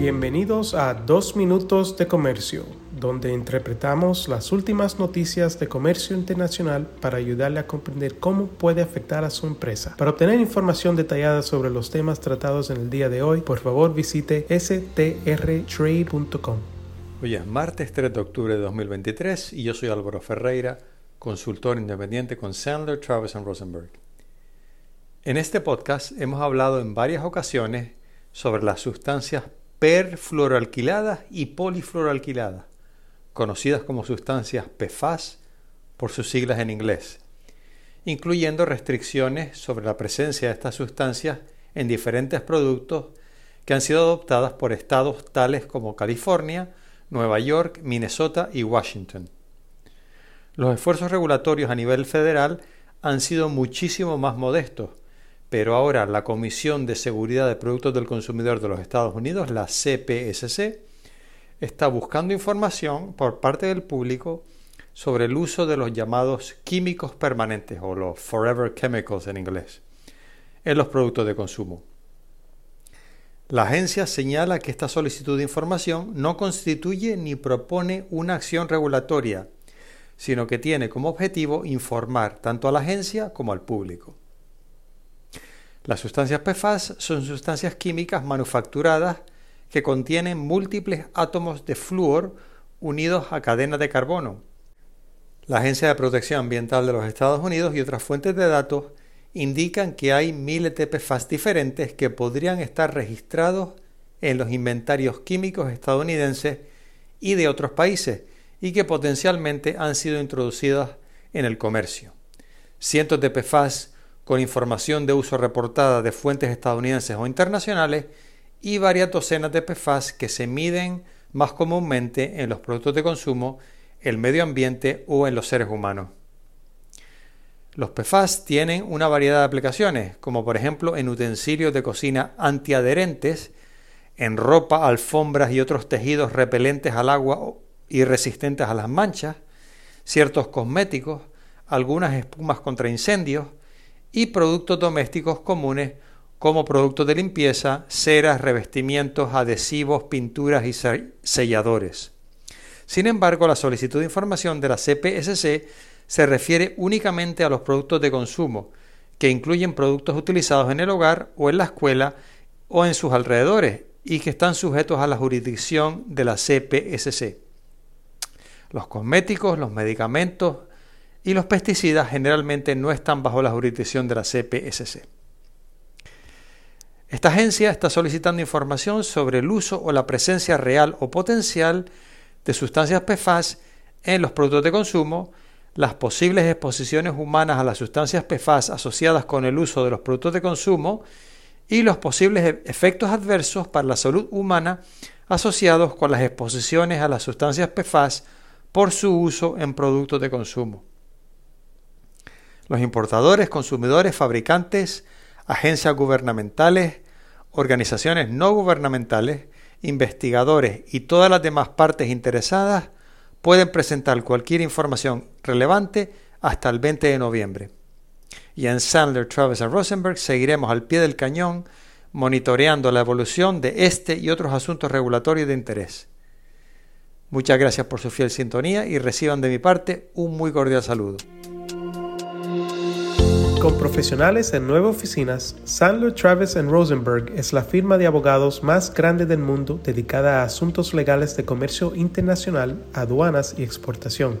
Bienvenidos a Dos Minutos de Comercio, donde interpretamos las últimas noticias de comercio internacional para ayudarle a comprender cómo puede afectar a su empresa. Para obtener información detallada sobre los temas tratados en el día de hoy, por favor visite strtrade.com. Hoy es martes 3 de octubre de 2023 y yo soy Álvaro Ferreira, consultor independiente con Sandler, Travis Rosenberg. En este podcast hemos hablado en varias ocasiones sobre las sustancias perfluoroalquiladas y polifluoroalquiladas, conocidas como sustancias PFAS por sus siglas en inglés, incluyendo restricciones sobre la presencia de estas sustancias en diferentes productos que han sido adoptadas por estados tales como California, Nueva York, Minnesota y Washington. Los esfuerzos regulatorios a nivel federal han sido muchísimo más modestos, pero ahora la Comisión de Seguridad de Productos del Consumidor de los Estados Unidos, la CPSC, está buscando información por parte del público sobre el uso de los llamados químicos permanentes o los forever chemicals en inglés en los productos de consumo. La agencia señala que esta solicitud de información no constituye ni propone una acción regulatoria, sino que tiene como objetivo informar tanto a la agencia como al público. Las sustancias PFAS son sustancias químicas manufacturadas que contienen múltiples átomos de flúor unidos a cadenas de carbono. La Agencia de Protección Ambiental de los Estados Unidos y otras fuentes de datos indican que hay miles de PFAS diferentes que podrían estar registrados en los inventarios químicos estadounidenses y de otros países y que potencialmente han sido introducidas en el comercio. Cientos de PFAS con información de uso reportada de fuentes estadounidenses o internacionales y varias docenas de PFAS que se miden más comúnmente en los productos de consumo, el medio ambiente o en los seres humanos. Los PFAS tienen una variedad de aplicaciones, como por ejemplo en utensilios de cocina antiadherentes, en ropa, alfombras y otros tejidos repelentes al agua y resistentes a las manchas, ciertos cosméticos, algunas espumas contra incendios, y productos domésticos comunes como productos de limpieza, ceras, revestimientos, adhesivos, pinturas y selladores. Sin embargo, la solicitud de información de la CPSC se refiere únicamente a los productos de consumo, que incluyen productos utilizados en el hogar o en la escuela o en sus alrededores y que están sujetos a la jurisdicción de la CPSC. Los cosméticos, los medicamentos, y los pesticidas generalmente no están bajo la jurisdicción de la CPSC. Esta agencia está solicitando información sobre el uso o la presencia real o potencial de sustancias PFAS en los productos de consumo, las posibles exposiciones humanas a las sustancias PFAS asociadas con el uso de los productos de consumo y los posibles e-, efectos adversos para la salud humana asociados con las exposiciones a las sustancias PFAS por su uso en productos de consumo. Los importadores, consumidores, fabricantes, agencias gubernamentales, organizaciones no gubernamentales, investigadores y todas las demás partes interesadas pueden presentar cualquier información relevante hasta el 20 de noviembre. Y en Sandler, Travis y Rosenberg seguiremos al pie del cañón monitoreando la evolución de este y otros asuntos regulatorios de interés. Muchas gracias por su fiel sintonía y reciban de mi parte un muy cordial saludo. Con profesionales en nueve oficinas, Sandler Travis Rosenberg es la firma de abogados más grande del mundo dedicada a asuntos legales de comercio internacional, aduanas y exportación.